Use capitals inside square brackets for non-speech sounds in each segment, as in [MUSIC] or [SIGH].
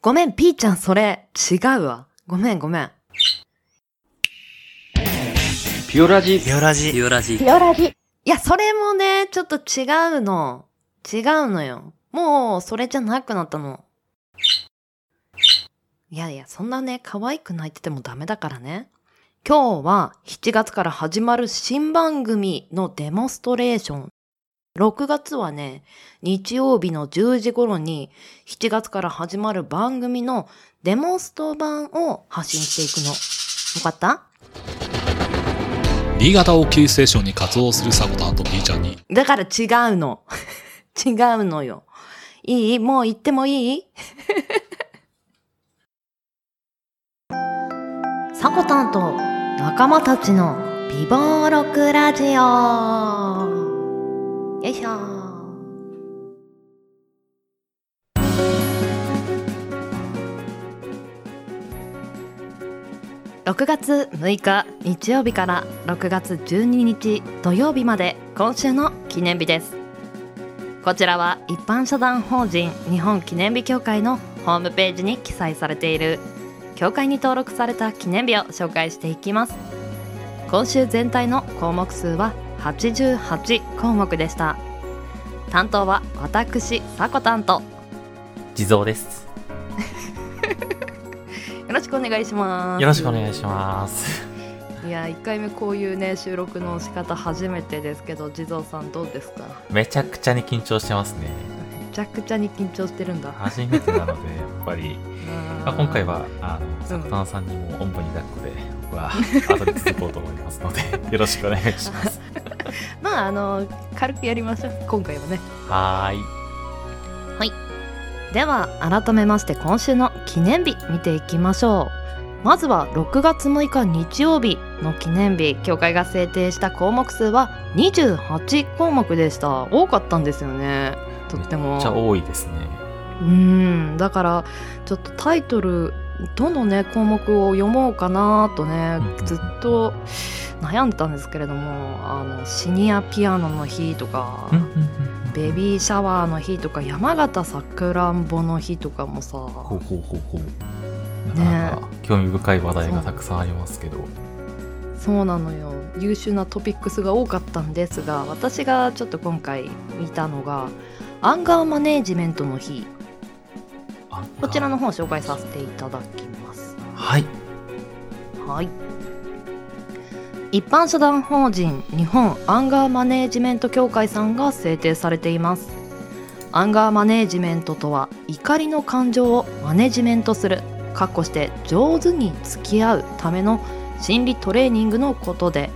ごめん、ピーちゃん、それ、違うわ。ごめん、ごめん。ピオラジビオラジ。ビオラジ。いや、それもね、ちょっと違うの。違うのよ。もう、それじゃなくなったの。いやいや、そんなね、可愛く泣いててもダメだからね。今日は7月から始まる新番組のデモンストレーション。6月はね、日曜日の10時頃に7月から始まる番組のデモンスト版を発信していくの。よかった？新潟をキーステーションに活動するサコタンと B ちゃんにだから違うの。[LAUGHS] 違うのよ。いい？もう言ってもいい？[LAUGHS] サコタンと仲間たちの美貌録ラジオよいしょ。6月6日日曜日から6月12日土曜日まで今週の記念日です。こちらは一般社団法人日本記念日協会のホームページに記載されている協会に登録された記念日を紹介していきます。今週全体の項目数は88項目でした担当は私さこたんと地蔵です。[LAUGHS] よろしくお願いしますよろしくお願いします。いや1回目こういうね収録の仕方初めてですけど地蔵さんどうですか？めちゃくちゃに緊張してますね。めちゃくちゃに緊張してるんだ初めてなので、やっぱり、[LAUGHS] まあ、今回は、あの、うんサクタンさんにもおんぶに抱っこで、僕は後で続こうと思いますので、よろしくお願いします。[LAUGHS] [LAUGHS] まああの軽くやりましょう。今回はね。はーい。では改めまして今週の記念日見ていきましょう。まずは6月6日日曜日の記念日。協会が制定した項目数は28項目でした。多かったんですよね。とっても。めっちゃ多いですね。うん。だからちょっとタイトルどのね項目を読もうかなとねうん。ずっと悩んでたんですけれどもあのシニアピアノの日とかうんうんうんうん。ベビーシャワーの日とか山形さくらんぼの日とかもさほうほうほうほう。か興味深い話題がたくさんありますけど。そうなのよ。優秀なトピックスが多かったんですが私がちょっと今回見たのがアンガーマネージメントの日。あこちらの方を紹介させていただきます。はい。はい一般社団法人日本アンガーマネージメント協会さんが制定されています。アンガーマネージメントとは怒りの感情をマネジメントするかっこして上手に付き合うための心理トレーニングのことで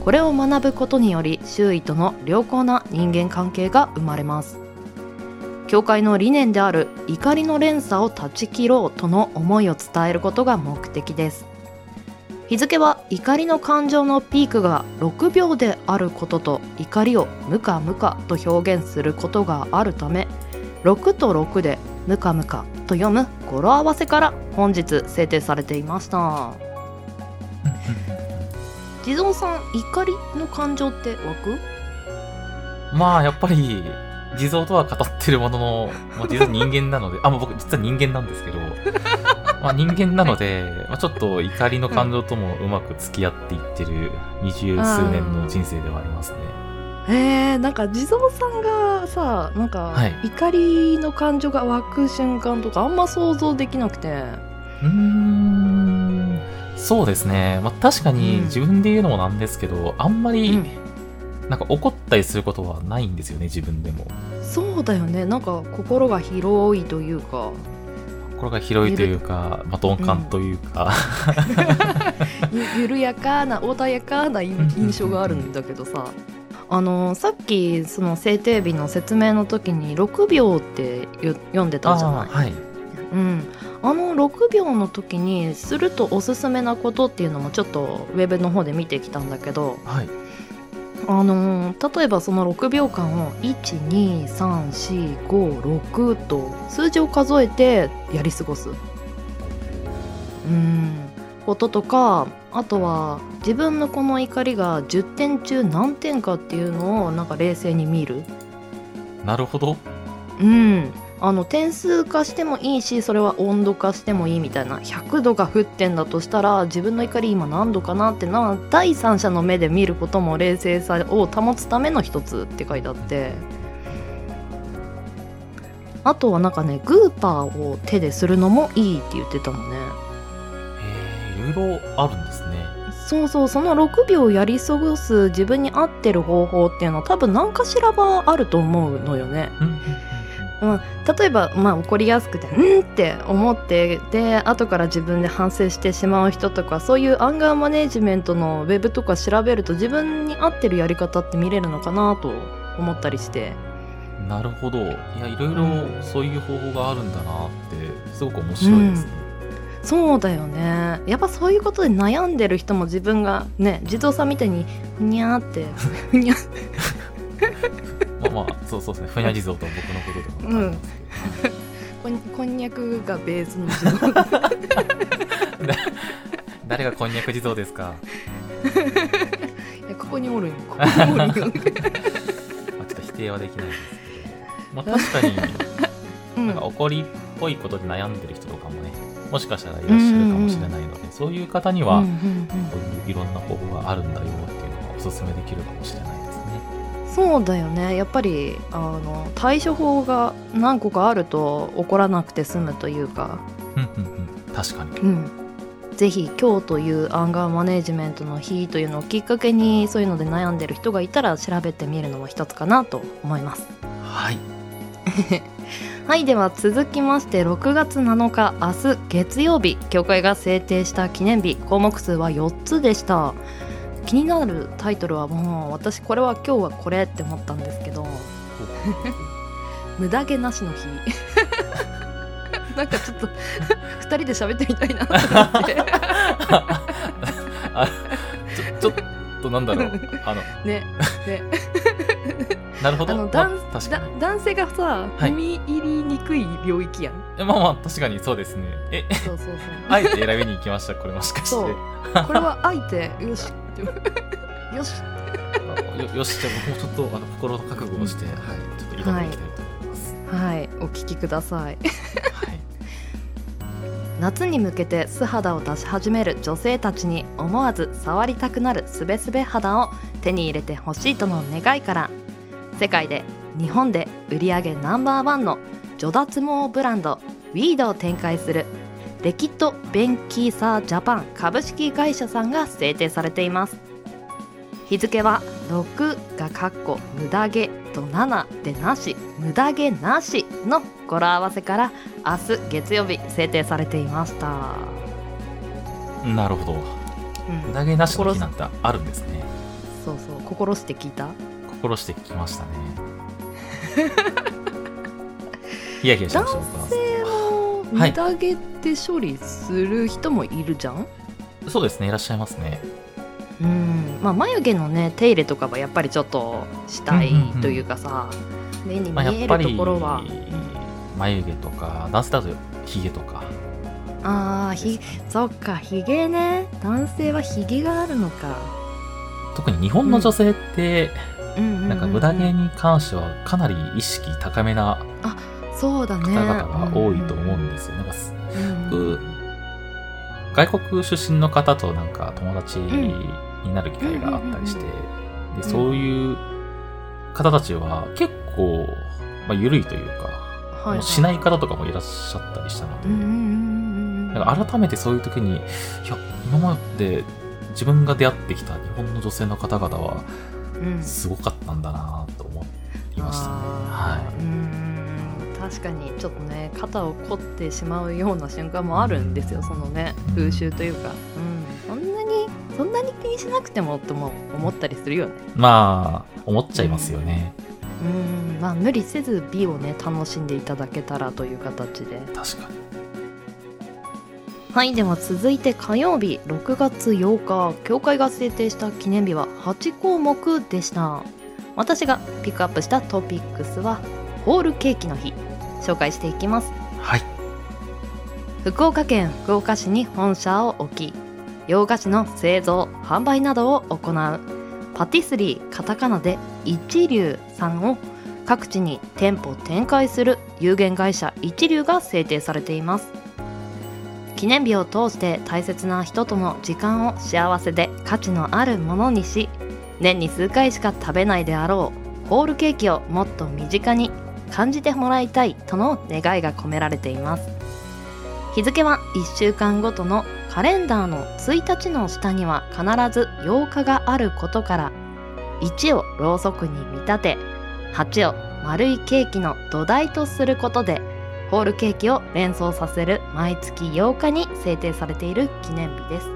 これを学ぶことにより周囲との良好な人間関係が生まれます。協会の理念である怒りの連鎖を断ち切ろうとの思いを伝えることが目的です。日付は怒りの感情のピークが6秒であることと怒りをムカムカと表現することがあるため6と6でムカムカと読む語呂合わせから本日制定されていました。地蔵さん怒りの感情って湧く？まあ、やっぱり、地蔵とは語ってるものの、まあ、実は人間なので、あ、もう僕実は人間なんですけど、まあ人間なので、まあ、ちょっと怒りの感情ともうまく付き合っていってる二十数年の人生ではありますね。えー、なんか地蔵さんがさなんか、はい。怒りの感情が湧く瞬間とかあんま想像できなくて。うーん、そうですね。まあ確かにうん。自分で言うのもなんですけど、あんまり、うん。なんか怒ったりすることはないんですよね、自分でも。そうだよね。なんか心が広いというか心が広いというか、まあ鈍感というか、[LAUGHS] ゆ緩やかな穏やかな印印象があるんだけどさ。あのさっきその制定日の説明の時に6秒ってよ読んでたじゃない。はい。うん、あの6秒の時にするとおすすめなことっていうのもちょっとウェブの方で見てきたんだけどはい。あのー例えばその6秒間を12345と数字を数えてやり過ごす。うん。こととかあとは自分のこの怒りが10点中何点かっていうのをなんか冷静に見る。なるほど。うんあの点数化してもいいしそれは温度化してもいいみたいな100度が降ってんだとしたら自分の怒り今何度かなってな第三者の目で見ることも冷静さを保つための一つって書いてあって。あとはなんかねグーパーを手でするのもいいって言ってたのね。へえいろいろあるんですね。そうそうその6秒やり過ごす自分に合ってる方法っていうのは多分何かしらはあると思うのよねまあ、例えば、まあ、怒りやすくて「うん?」って思ってで後から自分で反省してしまう人とかそういうアンガーマネジメントのウェブとか調べると自分に合ってるやり方って見れるのかなと思ったりしてうんなるほど。いや、いろいろそういう方法があるんだなって、すごく面白いですね。そうだよねやっぱそういうことで悩んでる人も自分がね地蔵さんみたいにふにゃーってふにゃまあまあ、そうそうですね。ふにゃ地蔵と僕のことでも。うんこんこんにゃくがベースの地蔵誰がこんにゃく地蔵ですか？いやここにおるんよここにおるんよ [LAUGHS] まあ、ちょっと否定はできないんですけど。まあ確かに、うんなんか怒りっぽいことで悩んでる人とかもね、もしかしたらいらっしゃるかもしれないので、そういう方には、うんうんうんこういういろんな方法があるんだよっていうのがおすすめできるかもしれない。そうだよねやっぱりあの対処法が何個かあると怒らなくて済むというか、うんうんうん。確かに。うん、ぜひ今日というアンガーマネジメントの日というのをきっかけにそういうので悩んでる人がいたら調べてみるのも一つかなと思います。はい。[LAUGHS] はいでは続きまして6月7日明日月曜日協会が制定した記念日項目数は4つでした気になるタイトルはもう私これは今日はこれって思ったんですけど無駄毛なしの日なんかちょっと2人で喋ってみたいなと思ってあちょちょっとなんだろう。あの、ねねなるほど。まああの男だ確かに。男性がさはい踏み入りにくい領域やん、えまあまあ、確かにそうですね。え、そうそうあえて選びに行きました、これもしかして。そうそうこれはあえてよしよし。よよし、じゃあもうちょっとあの心の覚悟をして、はい、ちょっと挑んでいきたいと思います。はい。お聞きください。はい。[LAUGHS] 夏に向けて素肌を出し始める女性たちに思わず触りたくなるすべすべ肌を手に入れてほしいとの願いから世界で日本で売り上げナンバーワンの除脱毛ブランドウィードを展開するレキッド・ベンキーサー・ジャパン株式会社さんが制定されています日付は6がかっこ無駄毛と7でなし無駄毛なしの語呂合わせから明日月曜日制定されていました、なるほど。うん無駄毛なしの日なんてあるんですね。そうそう心して聞いた？心してきましたね。[LAUGHS] ヒヤヒヤしました、僕は。性もはい。無駄毛って処理する人もいるじゃん、そうですね、いらっしゃいますね。うん。まあ眉毛のね手入れとかはやっぱりちょっとしたいというかさ、目にまあ、見えるとやっぱりころは、眉毛とか、男性だとヒゲとか。ああひそっかひげね。男性はひげがあるのか。特に日本の女性って、うんうんうんうん。なんか無駄毛に関してはかなり意識高めなそうだね。方々が多いと思うんですよ。なんかすうん。僕外国出身の方となんか友達になる機会があったりして、でそういう方たちは結構、まあ、緩いというか、はいはい。もうしない方とかもいらっしゃったりしたので、うんうんうんうんなんか改めてそういう時に、いや、今まで自分が出会ってきた日本の女性の方々はうん。すごかったんだなと思いましたね。うはん確かにちょっとね肩を凝ってしまうような瞬間もあるんですよそのねうん風習というか、うん、そんなにそんなに気にしなくてもとも思ったりするよね。い。まあ、思っちゃいますよね。うん。まあ無理せず美をね楽しんでいただけたらという形で。確かに。はいでは続いて火曜日6月8日。協会が制定した記念日は8項目でした。私がピックアップしたトピックスはホールケーキの日紹介していきますはい。福岡県福岡市に本社を置き洋菓子の製造販売などを行うパティスリーカタカナで一流さんを各地に店舗展開する有限会社一流が制定されています記念日を通して大切な人との時間を幸せで価値のあるものにし年に数回しか食べないであろうホールケーキをもっと身近に感じてもらいたいとの願いが込められています。日付は1週間ごとのカレンダーの1日の下には必ず8日があることから1をろうそくに見立て8を丸いケーキの土台とすることでホールケーキを連想させる毎月8日に制定されている記念日です。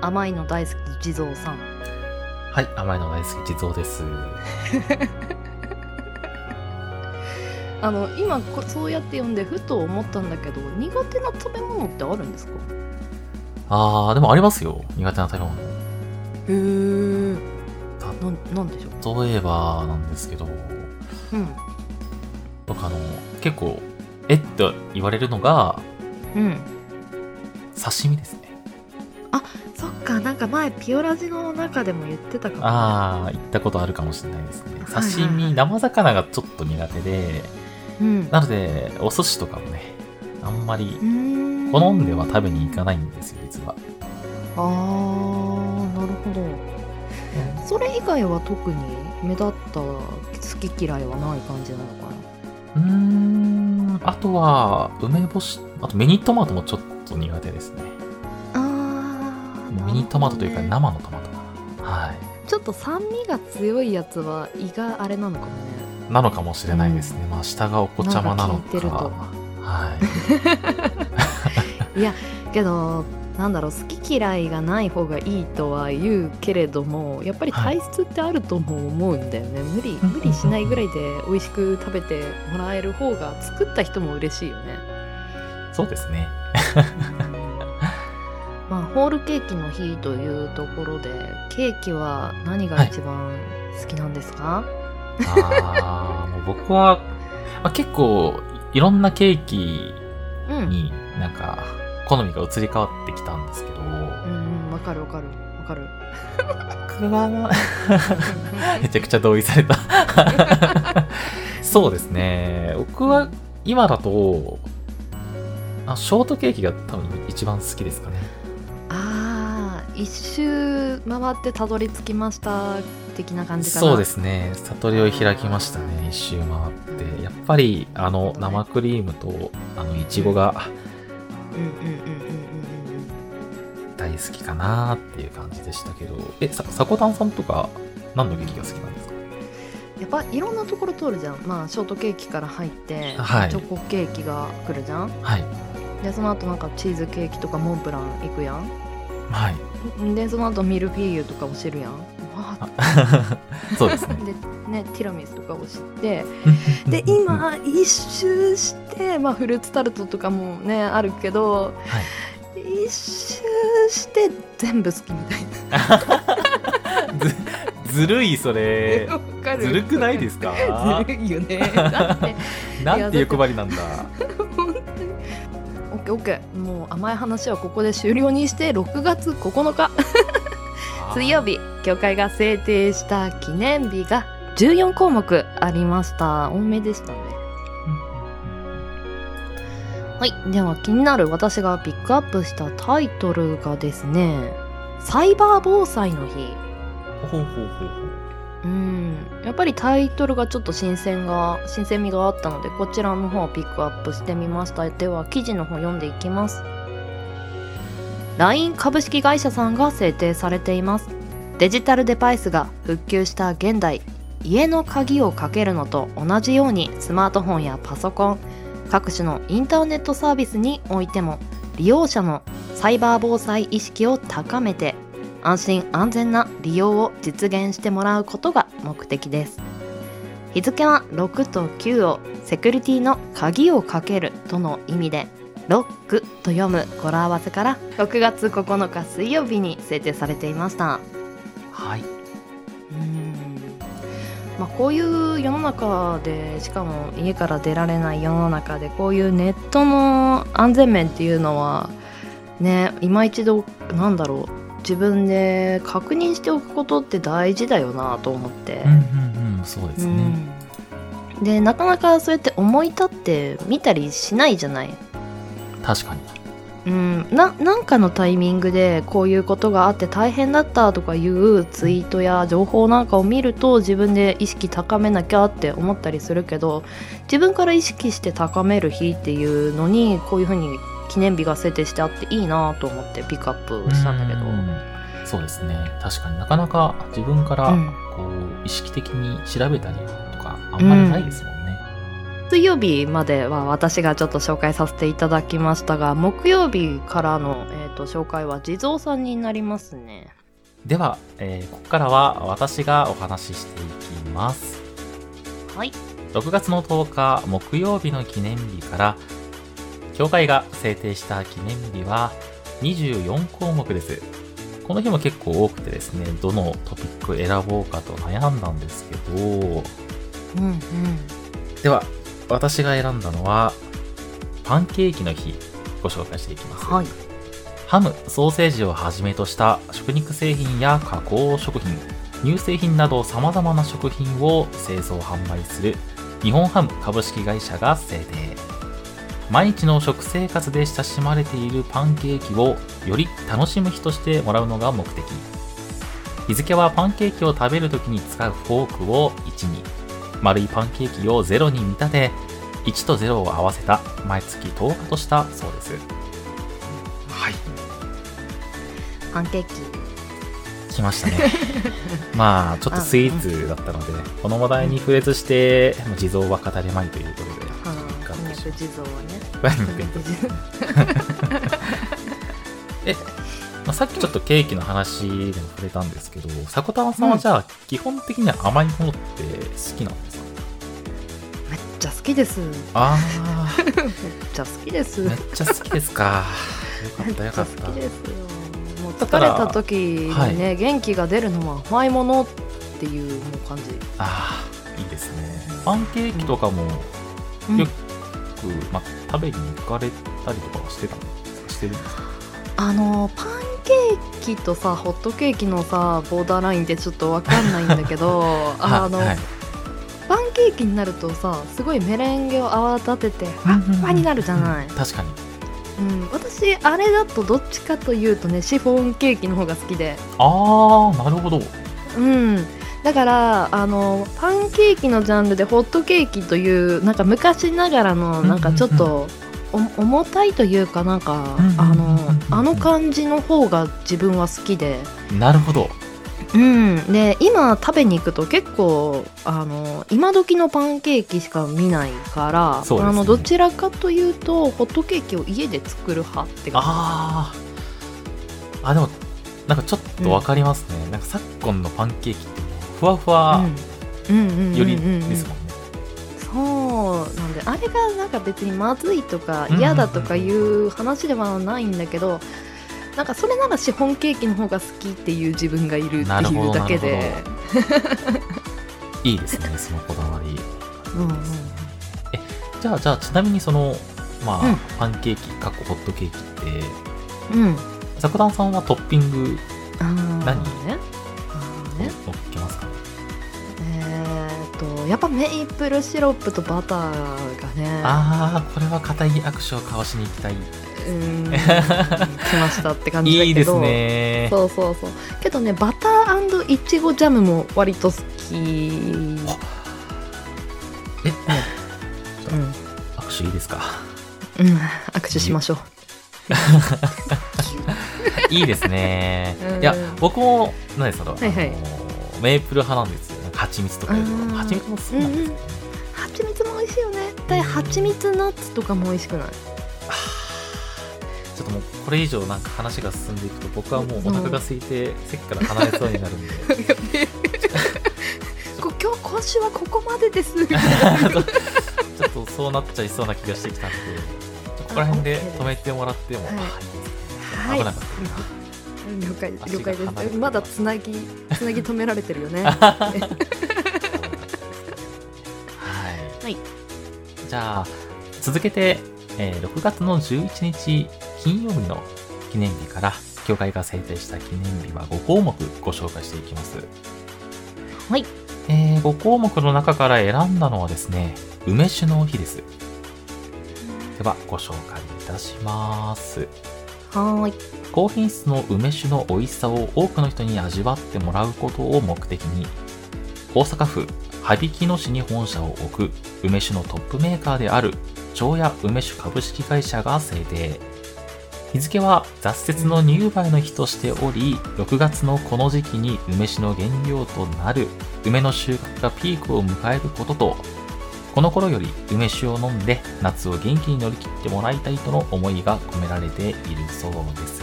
甘いの大好き地蔵さん。はい、甘いの大好き地蔵です。[LAUGHS] あの今こそうやって読んでふと思ったんだけど苦手な食べ物ってあるんですか？あー、でもありますよ。苦手な食べ物。へえたなんなんでしょ例えばなんですけど、ううん僕あの、結構、えって言われるのが、うん刺身ですね。そっかなんか前ピオラジの中でも言ってたかもあー、行ったことあるかもしれないですね。はいはいはい刺身、生魚がちょっと苦手で、うんなので、お寿司とかもね、あんまりうーん好んでは食べに行かないんですよ、実は。あーなるほどそれ以外は特に目立った好き嫌いはない感じなのかうーん、あとは、梅干し、あとミニトマトもちょっと苦手ですね。なあーミニトマトというかなるほ生のトマトかな。はい。ちょっと酸味が強いやつは胃があれなのかもねなのかもしれないですね。まあ、下がお子ちゃまなのか。はい。[LAUGHS] いやけどなんだろう好き嫌いがない方がいいとは言うけれどもやっぱり体質ってあるとも思うんだよね、無理無理しないぐらいで美味しく食べてもらえる方が作った人も嬉しいよねそうですね。[LAUGHS] まあホールケーキの日というところでケーキは何が一番好きなんですか、ああ、もう僕は、まあ、結構、いろんなケーキうん、になんか、好みが移り変わってきたんですけど、うんうんわかるわかるわかる僕は、[LAUGHS] めちゃくちゃ同意された。そうですね。僕は今だと、あショートケーキが多分一番好きですかね。ああ一周回ってたどり着きました的な感じかなそうですね。悟りを開きましたね。一周回って。やっぱり、あの、生クリームと、あの、いちごが大好きかなっていう感じでしたけど、え、さ、さこたんさんとか、何のケーキが好きなんですか？うんやっぱいろんなところ通るじゃんまあショートケーキから入って、はいチョコケーキが来るじゃんはい。でその後なんかチーズケーキとかモンブラン行くやんはい。でその後ミルフィーユとかを知るやんそうですね。[LAUGHS] でねティラミスとかを知ってで今一周してまあフルーツタルトとかもねあるけどはい。一周して全部好きみたい [LAUGHS] ずずるい、それ。ずるくないですか？ずるいよね。だって [LAUGHS] なんて欲張りなんだ。オッケーオッケー。もう甘い話はここで終了にして6月9日水曜日協会が制定した記念日が14項目ありました。多めでしたね。はい。では気になる私がピックアップしたタイトルがですねサイバー防災の日。ほうほうほうほう。うん。やっぱりタイトルがちょっと新鮮が新鮮味があったのでこちらの方をピックアップしてみました。では記事の方読んでいきます LINE 株式会社さんが制定されています。デジタルデバイスが復旧した現代家の鍵をかけるのと同じようにスマートフォンやパソコン各種のインターネットサービスにおいても利用者のサイバー防災意識を高めて安心安全な利用を実現してもらうことが目的です。日付は6と9をセキュリティの鍵をかけるとの意味でロックと読む語呂合わせから6月9日水曜日に制定されていました。はい。うん。まあ、こういう世の中でしかも家から出られない世の中でこういうネットの安全面っていうのはね今一度なんだろう自分で確認しておくことって大事だよなと思って。うんうんうん、そうですね。うん。でなかなかそうやって思い立って見たりしないじゃない確かに。うん、ななんかのタイミングでこういうことがあって大変だったとかいうツイートや情報なんかを見ると自分で意識高めなきゃって思ったりするけど自分から意識して高める日っていうのにこういうふうに記念日が設定してあっていいなと思ってピックアップしたんだけど。うんそうですね。確かになかなか自分からうんこう意識的に調べたりとかあんまりないですもんね。水曜日までは私がちょっと紹介させていただきましたが木曜日からの、えー、と紹介は地蔵さんになりますね。では、えーここからは私がお話ししていきます。はい、6月の10日木曜日の記念日から教会が制定した記念日は24項目ですこの日も結構多くてですねどのトピック選ぼうかと悩んだんですけどうんうんでは私が選んだのはパンケーキの日ご紹介していきます、はいハム、ソーセージをはじめとした食肉製品や加工食品、乳製品など様々な食品を製造販売する日本ハム株式会社が制定。毎日の食生活で親しまれているパンケーキをより楽しむ日としてもらうのが目的。日付はパンケーキを食べるときに使うフォークを1に、丸いパンケーキを0に見立て、1と0を合わせた毎月10日としたそうです。はい。パンケーキ来ましたね [LAUGHS] まあちょっとスイーツだったので、この話題に触れずしてもう地蔵は語れまいということではガッとしい、地蔵はね。ワインの弁当まあ、[LAUGHS] さっきちょっとケーキの話でも触れたんですけど迫田さんはじゃあ基本的には甘いものって好きなんですか、めっちゃ好きです。あめっちゃ好きです。あめっちゃ好きですか。よかめったよかっ好きですよ。もう疲れた時にね、元気が出るのは甘いものっていうもう感じ。たああいいですね。パンケーキとかもうん。よく、まあ、食べに行かれたりとかはしてたしてるんですか？あのパンケーキとさホットケーキのさボーダーラインってちょっとわかんないんだけど [LAUGHS] あの、はい。パンケーキになるとさすごいメレンゲを泡立ててふわっふわになるじゃない、確かに。うん、私あれだとどっちかというとねシフォンケーキの方が好きで。ああなるほど。うん。だからあのパンケーキのジャンルでホットケーキというなんか昔ながらのなんかちょっとお重たいというかなんかうんうんうんあのあの感じの方が自分は好きで。なるほど。うん。で今食べに行くと結構あの今時のパンケーキしか見ないから、ね。あのどちらかというとホットケーキを家で作る派って感じ。あー。あでもなんかちょっとわかりますね、なんか昨今のパンケーキってもうふわふわうんうんうんうんうん。よりですもんね、そうなんであれがなんか別にまずいとか嫌だとかいう話ではないんだけど、なんかそれならシフォンケーキの方が好きっていう自分がいるっていうだけで。[LAUGHS] いいですねそのこだわり。うんうんじゃあじゃあちなみにそのまあ、うん。パンケーキかっこホットケーキってうん。桜壇さんはトッピング何？ね。ね乗っけますかえやっぱメイプルシロップとバターがね。ああこれは固い握手を交わしに行きたい。うん。来ましたって感じだ [LAUGHS] いいですけどね。そうそうそう。けどねバターいちごジャムも割と好き。うんえ？握手いいですかうん、握手しましょう。いいですね。うん。いや僕も何ですか、はいはい。メープル派なんです蜂蜜とかよりも蜂蜜もそうなんですよ。ね、蜂蜜も美味しいよね。だい蜂蜜ナッツとかも美味しくない？ちょっともうこれ以上なんか話が進んでいくと僕はもうお腹が空いて席から離れそうになるんで。[LAUGHS] こ [LAUGHS] 今日今週はここまでです。[LAUGHS] ちょっとそうなっちゃいそうな気がしてきたんでここら辺で止めてもらっても、はい。危なかった了解です。足了解です。まだつなぎつなぎ止められてるよね。[LAUGHS] はい、はいじゃあ続けて、えー6月の11日金曜日の記念日から教会が制定した記念日は5項目ご紹介していきますはいえー、5項目の中から選んだのはですね、梅酒の日です。では、ご紹介いたします。はい高品質の梅酒の美味しさを多くの人に味わってもらうことを目的に、大阪府羽曳野市に本社を置く梅酒のトップメーカーである長屋梅酒株式会社が制定。日付は雑雪の入梅の日としており、6月のこの時期に梅酒の原料となる梅の収穫がピークを迎えることと、この頃より梅酒を飲んで夏を元気に乗り切ってもらいたいとの思いが込められているそうです。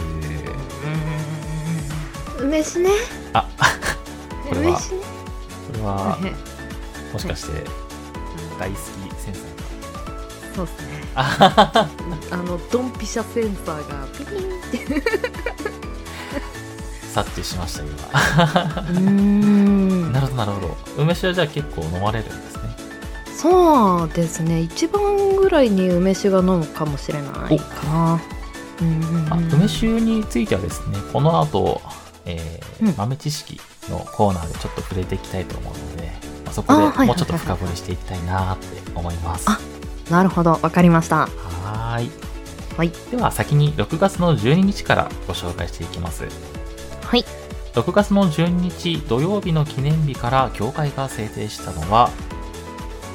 梅酒ねあ、これはこれはえもしかして大好きセンサーそうですね [LAUGHS] あのドンピシャセンサーがピピンって察知しました今。[LAUGHS] [LAUGHS] なるほどなるほど。梅酒はじゃあ結構飲まれるんですね。そうですね。一番ぐらいに梅酒が飲むかもしれないかな。うんうんあうん。梅酒についてはですね、この後、えーうん。豆知識のコーナーでちょっと触れていきたいと思うので、まあそこでもうちょっと深掘りしていきたいなって思います。あなるほど。わかりました。はーい。はい。では先に6月の12日からご紹介していきます。はい。6月の12日土曜日の記念日から協会が制定したのは、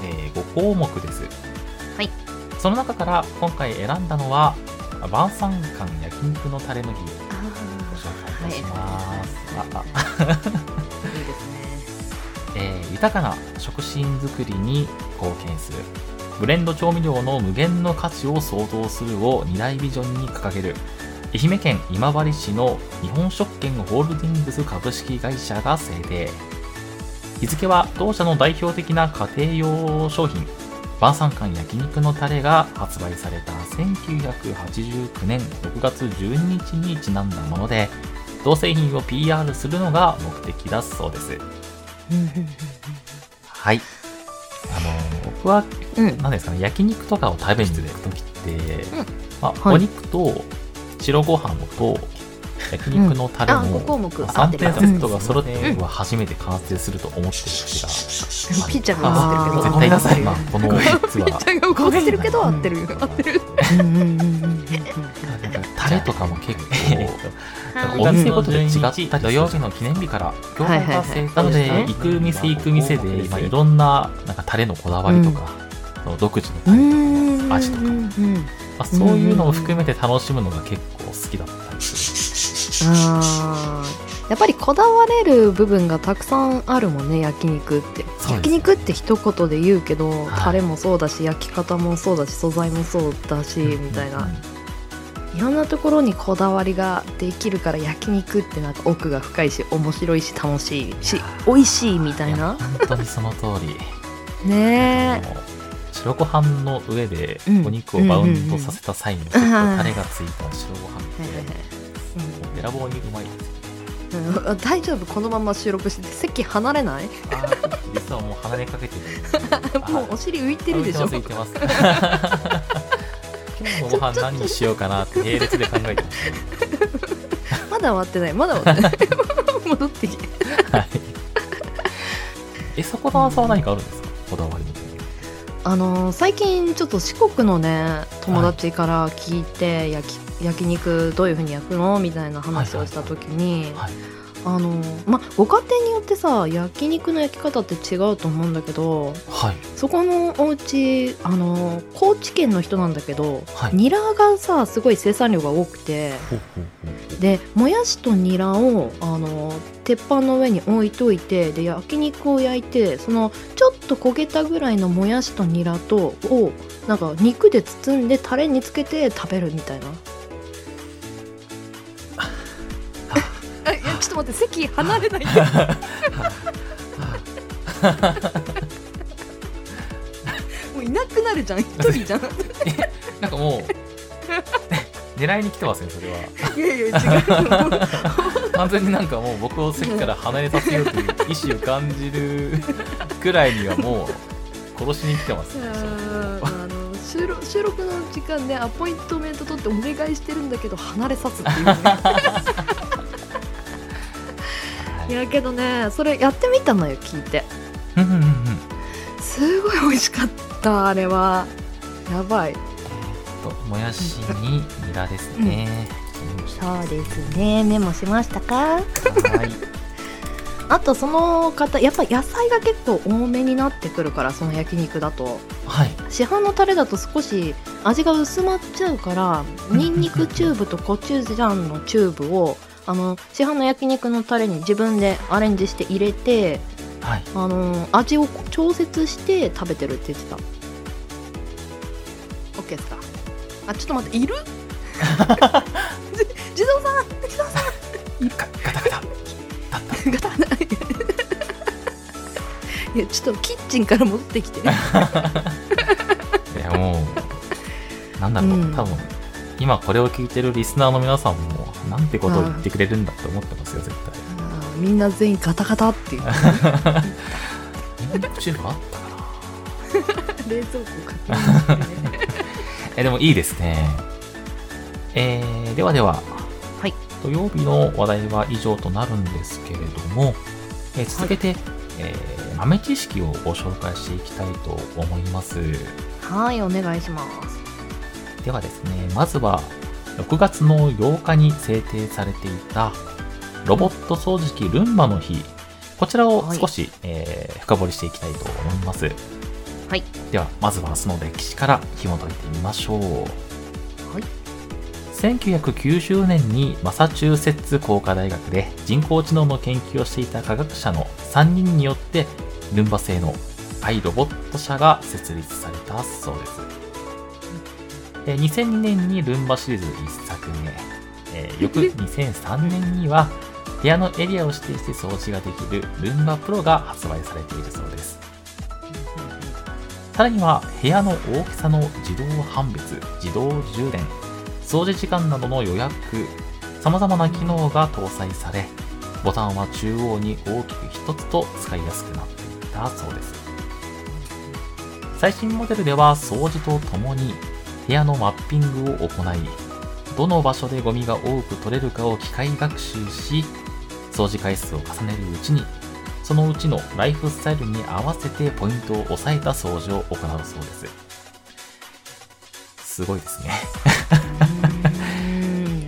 え5項目です。はい。その中から今回選んだのは、晩餐館焼肉のタレの日、ご紹介いたします。ああ。いいですね。えー豊かな食品作りに貢献する。ブレンド調味料の無限の価値を創造するを二大ビジョンに掲げる。愛媛県今治市の日本食券ホールディングス株式会社が制定日付は同社の代表的な家庭用商品晩餐館焼肉のタレが発売された1989年6月12日にちなんだもので同製品を PR するのが目的だそうです。[LAUGHS] はい。あの、僕は、うん。何ですかね、焼肉とかを食べに行くときって、まあはい。お肉と白ご飯と焼肉のタレあの5項目3点セットが揃ってうんは初めて完成すると思ってる節が、ピーちゃんが怒ってるけど。絶対合ってるまあこの3つはピーちゃんが怒ってるけど合ってる合ってるうんうんうんうんうん。タレとかも結構はいお店ごとで違ったり土曜日の記念日から業界が制なので行く店行く店で、まあ、いろんななんかタレのこだわりとか、その独自のタうレん。味とかうんうんまあ、そういうのを含めて楽しむのが結構好きだったやっぱりこだわれる部分がたくさんあるもんね焼肉って。焼肉って一言で言うけど、はい。タレもそうだし焼き方もそうだし素材もそうだし、るみたいな、うんいろんなところにこだわりができるから焼肉ってなんか奥が深いし面白いし楽しいし美味しいみたいやな本当にその通り。[LAUGHS] ねあの白ご飯の上でうんお肉をバウンドさせた際のちょっとタレがついた白ご飯ってもうべらぼうにうまい。ですようんうん大丈夫？このまま収録してて席離れない？あー実はもう離れかけてるもうお尻浮いてるでしょ？浮いてます今日のご飯何にしようかなって並列で考えてましたね。まだ終わってない。まだ終わってない。戻ってきて。はい。えそこのさんは何かあるんですか？こだわりみたいなあのー最近ちょっと四国のね友達から聞いて、焼き焼肉どういう風に焼くの？みたいな話をした時に、はいあのーまご家庭によってさ焼肉の焼き方って違うと思うんだけどはい。そこのお家あのー高知県の人なんだけど、はい。ニラがさすごい生産量が多くてでもやしとニラをあの鉄板の上に置いといてで焼肉を焼いてそのちょっと焦げたぐらいのもやしとニラとをなんか肉で包んでタレにつけて食べるみたいな。待って席離れない。で [LAUGHS] もういなくなるじゃん。一人じゃん。なんかもう狙いに来てますねそれは。いやいや違う。よ完全になんかもう僕を席から離れさせようという意思を感じるくらいにはもう殺しに来てますねあの収録収録の時間でアポイントメント取ってお願いしてるんだけど離れさすっていうね。は [LAUGHS] いいやけどねそれやってみたのよ聞いてうんうんうんうん。すごい美味しかったあれはやばいともやしにニラですね。そうですねメモしましたか？はい。[LAUGHS] あとその方やっぱ野菜が結構多めになってくるからその焼肉だとはい。市販のタレだと少し味が薄まっちゃうからニンニクチューブとコチュジャンのチューブをあの市販の焼肉のタレに自分でアレンジして入れてはい。あの味を調節して食べてるって言ってた。OK ですか？あちょっと待っている？[LAUGHS] じ地蔵さん地蔵さん。ガガタガタ。だった。[LAUGHS] ガタガタ [LAUGHS] いやちょっとキッチンから戻ってきて。いやもう、なんだろう、うん。多分、今これを聞いてるリスナーの皆さんも、なんてことを言ってくれるんだって思ってますよ、絶対。みんな全員ガタガタっていうニンニクチューブあったかな冷蔵庫ね。[LAUGHS] え、でもいいですね。えー、ではでは、はい。土曜日の話題は以上となるんですけれども、えー続けて、えー豆知識をご紹介していきたいと思います。はいお願いします。ではですね、まずは、6月の8日に制定されていた、ロボット掃除機ルンバの日。こちらを少し、えー深掘りしていきたいと思います。はい。では、まずはその歴史から紐解いてみましょう。はい。1990年にマサチューセッツ工科大学で人工知能の研究をしていた科学者の3人によって、ルンバ製のアイロボット社が設立されたそうです。えー2002年にルンバシリーズ1作目、えー翌2003年には部屋のエリアを指定して掃除ができるルンバプロが発売されているそうです。さらには部屋の大きさの自動判別、自動充電、掃除時間などの予約、様々な機能が搭載され、ボタンは中央に大きく一つと使いやすくなっていたそうです。最新モデルでは掃除とともに部屋のマッピングを行い、どの場所でゴミが多く取れるかを機械学習し、掃除回数を重ねるうちに、そのうちのライフスタイルに合わせてポイントを抑えた掃除を行うそうです。すごいですね。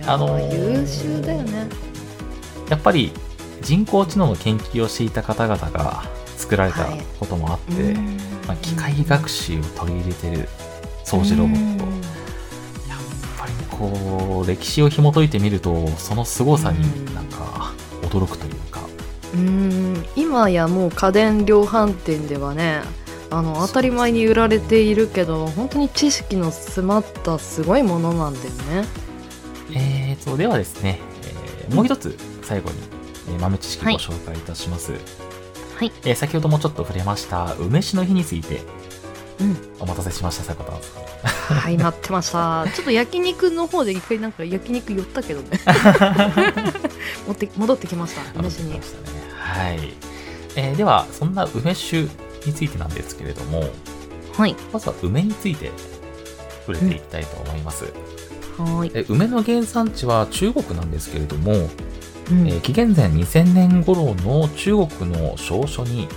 うん [LAUGHS] あのー優秀だよねやっぱり人工知能の研究をしていた方々が作られたこともあって、まあ、機械学習を取り入れてる掃除ロボット。やっぱりこう、歴史を紐解いてみると、その凄さになんか驚くというか、うん。今やもう家電量販店ではねあの当たり前に売られているけど本当に知識の詰まったすごいものなんだよね。えーと、ではですね、えーもう一つ最後に、えー豆知識をご紹介いたします。はい。えー先ほどもちょっと触れました、梅酒の日について、うんお待たせしました、坂田さん。はい待ってましたちょっと焼肉の方で一回なんか焼肉寄ったけどね [LAUGHS] 持って戻ってきました梅酒に。はい。えーでは、そんな梅酒についてなんですけれども、はいまずは梅について触れていきたいと思います。はい、え梅の原産地は中国なんですけれども、うんえー紀元前2000年頃の中国の証書に、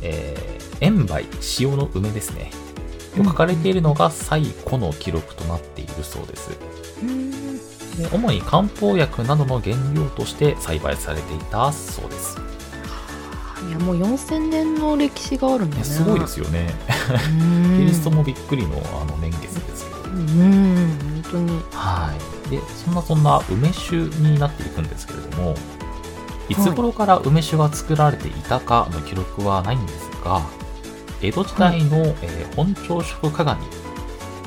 えー塩梅、塩の梅ですね。と書かれているのが最古の記録となっているそうです。うんで主に漢方薬などの原料として栽培されていたそうです。いやもう4000年の歴史があるんだねねすごいですよね。うんキリストもびっくりのあの年月ですけど。うん本当にはい。で、そんなそんな梅酒になっていくんですけれども、いつ頃から梅酒が作られていたかの記録はないんですが、江戸時代の、えー本朝食鏡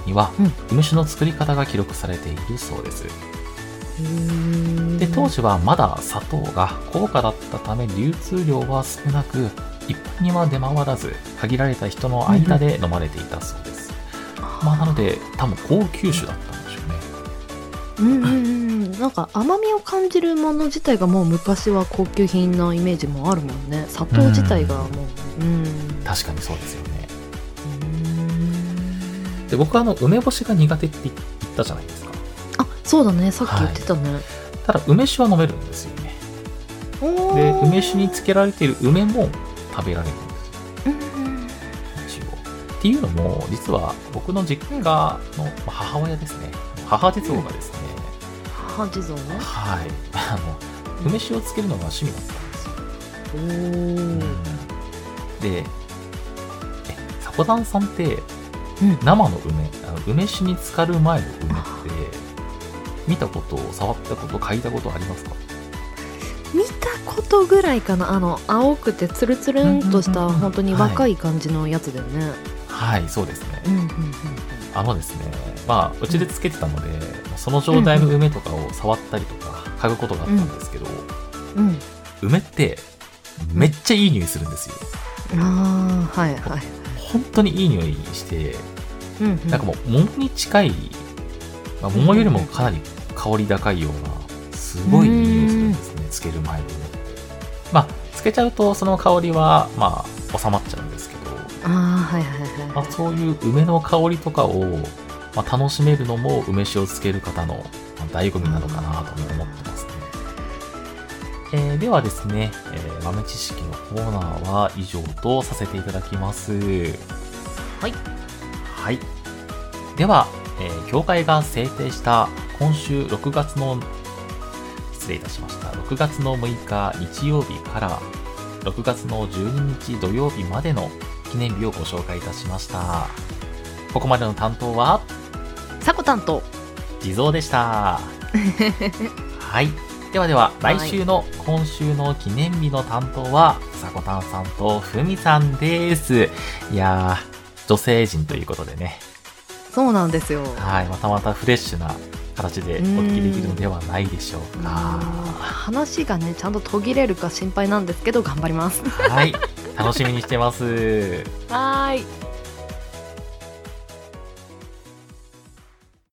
には、うん梅酒の作り方が記録されているそうです。で、で当時はまだ砂糖が高価だったため流通量は少なく、一般には出回らず、限られた人の間で飲まれていたそうです。まあ、なので、多分高級酒だったんでしょうね。うんうんうんなんか甘みを感じるもの自体がもう昔は高級品のイメージもあるもんね砂糖自体がもううん確かにそうですよね。うんで、僕はあの、梅干しが苦手って言ったじゃないですか。あそうだねさっき言ってたね、ただ、梅酒は飲めるんですよね。で、梅酒につけられている梅も食べられるんですよ。うんっていうのも、実は僕の実家のまあ母親ですね。母地蔵がですね、母地蔵？ねはい。あの、梅酒をつけるのが趣味だったんですよ。おーで、え、サコダンさんって、うん。生の梅、あの梅酒に浸かる前の梅って、見たこと、触ったこと、嗅いだことありますか？見たことぐらいかな。あの青くてツルツルンとしたうんうんうんうん。本当に若い感じのやつだよね、はい、そうですね。うんうんうんあのですね、まあ、うちでつけてたので、その状態の梅とかを触ったりとか、嗅ぐことがあったんですけど、うん。うん。梅って、めっちゃいい匂いするんですよ。ああはいはい。本当にいい匂いして、うんうん。なんかもう桃に近い、まあ、桃よりもかなり香り高いような、すごいいい匂いするんですね、つける前の梅って。まあ、つけちゃうとその香りは、まあ、収まっちゃうんですけど、ああはいはいはい。まあ、そういう梅の香りとかを、まあ、楽しめるのも梅酒をつける方の、まあ、醍醐味なのかなとも思ってます。ね。えーではですね、えー豆知識のコーナーは以上とさせていただきます。はい。はい。では、えー協会が制定した今週6月の、失礼いたしました。6月の6日日曜日から6月の12日土曜日までの記念日をご紹介いたしました。ここまでの担当は、さこたんと地蔵でした。[LAUGHS] はい。ではでは、はい来週の今週の記念日の担当は、さこたんさんとふみさんです。いやー、女性陣ということでね、そうなんですよはい、またまたフレッシュな形でお聞きできるのではないでしょううんか。話がねちゃんと途切れるか心配なんですけど頑張りますはい、楽しみにしてます。[LAUGHS] はーい